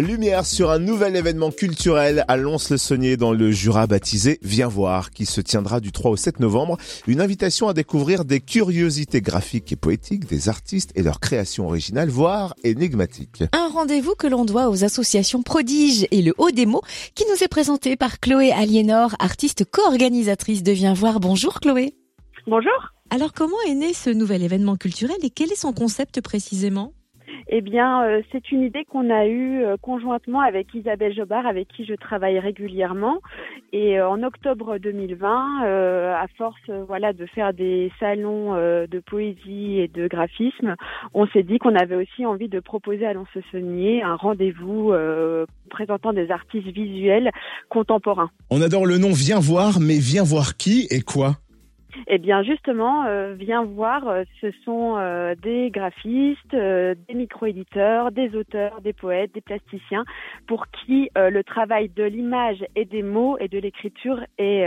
Lumière sur un nouvel événement culturel à Lons-le-Saunier dans le Jura baptisé Viens voir qui se tiendra du 3 au 7 novembre. Une invitation à découvrir des curiosités graphiques et poétiques des artistes et leurs créations originales, voire énigmatiques. Un rendez-vous que l'on doit aux associations Prodige et le Haut des mots qui nous est présenté par Chloé Aliénor, artiste co-organisatrice de Viens voir. Bonjour Chloé. Bonjour. Alors comment est né ce nouvel événement culturel et quel est son concept précisément? Eh bien, euh, c'est une idée qu'on a eue euh, conjointement avec Isabelle Jobard, avec qui je travaille régulièrement. Et euh, en octobre 2020, à force voilà de faire des salons de poésie et de graphisme, on s'est dit qu'on avait aussi envie de proposer à Lons-le-Saunier un rendez-vous présentant des artistes visuels contemporains. On adore le nom Viens voir, mais viens voir qui et quoi? Eh bien, justement, euh, viens voir, euh, ce sont euh, des graphistes, des micro-éditeurs, des auteurs, des poètes, des plasticiens, pour qui le travail de l'image et des mots et de l'écriture est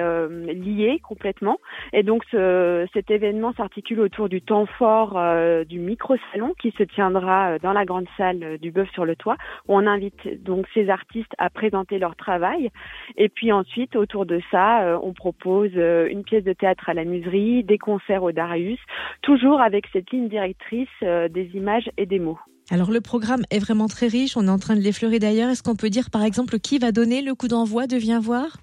lié complètement. Et donc, ce, cet événement s'articule autour du temps fort du micro-salon qui se tiendra dans la grande salle du Bœuf sur le Toit, où on invite donc ces artistes à présenter leur travail. Et puis ensuite, autour de ça, on propose une pièce de théâtre à la musique des concerts au Darius, toujours avec cette ligne directrice euh, des images et des mots. Alors le programme est vraiment très riche, on est en train de l'effleurer d'ailleurs. Est-ce qu'on peut dire par exemple qui va donner le coup d'envoi de Viens voir?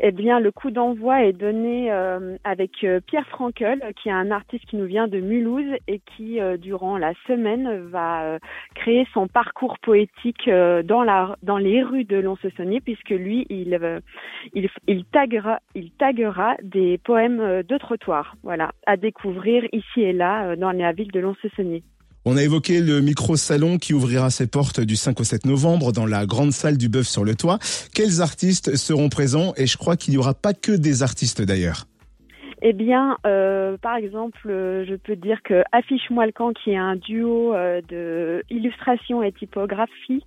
Eh bien, le coup d'envoi est donné euh, avec euh, Pierre Frankel, qui est un artiste qui nous vient de Mulhouse et qui, euh, durant la semaine, va créer son parcours poétique dans la dans les rues de Lons-le-Saunier, puisque lui, il il il taguera il taguera des poèmes de trottoir, voilà, à découvrir ici et là dans la ville de Lons-le-Saunier. On a évoqué le micro-salon qui ouvrira ses portes du 5 au 7 novembre dans la grande salle du Bœuf sur le Toit. Quels artistes seront présents? Et je crois qu'il n'y aura pas que des artistes d'ailleurs. Eh bien, euh, par exemple, euh, je peux dire que Affiche-moi le camp, qui est un duo euh, illustration et typographie,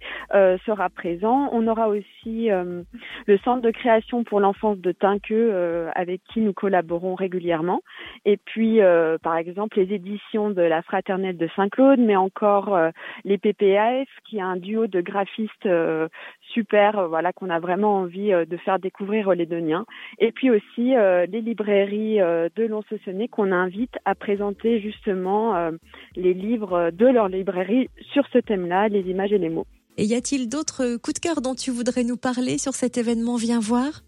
sera présent. On aura aussi le centre de création pour l'enfance de Tinqueux, avec qui nous collaborons régulièrement. Et puis, par exemple, les éditions de la Fraternelle de Saint-Claude, mais encore les PPAF, qui est un duo de graphistes super, voilà, qu'on a vraiment envie de faire découvrir aux Lédoniens. Et puis aussi les librairies euh, de lons qu'on invite à présenter justement euh, les livres de leur librairie sur ce thème-là, les images et les mots. Et y a-t-il d'autres coups de cœur dont tu voudrais nous parler sur cet événement Viens voir?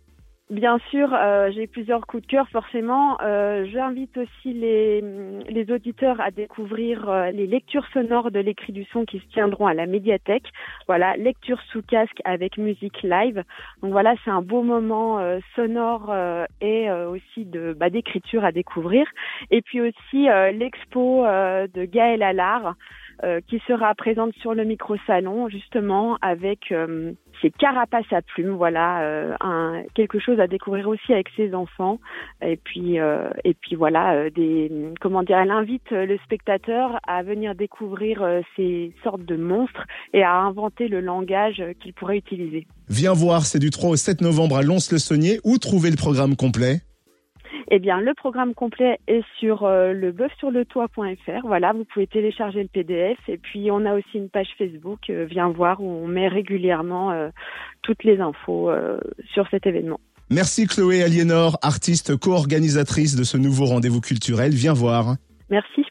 Bien sûr, euh, j'ai plusieurs coups de cœur forcément. Euh, J'invite aussi les, les, auditeurs à découvrir euh, les lectures sonores de l'écrit du son qui se tiendront à la médiathèque. Voilà, lecture sous casque avec musique live. Donc voilà, c'est un beau moment sonore et aussi de bah, d'écriture à découvrir. Et puis aussi l'expo de Gaël Allard. Qui sera présente sur le micro-salon justement avec ses carapaces à plumes, voilà, euh, quelque chose à découvrir aussi avec ses enfants. Et puis, euh, et puis voilà, euh, des, comment dire, elle invite le spectateur à venir découvrir ces sortes de monstres et à inventer le langage qu'il pourrait utiliser. Viens voir, c'est du 3 au 7 novembre à Lons-le-Saunier. Où trouver le programme complet? Eh bien, le programme complet est sur euh, le sur le toit.fr. Voilà, vous pouvez télécharger le PDF. Et puis, on a aussi une page Facebook, euh, Viens voir, où on met régulièrement euh, toutes les infos euh, sur cet événement. Merci Chloé Aliénor, artiste co-organisatrice de ce nouveau rendez-vous culturel. Viens voir. Merci.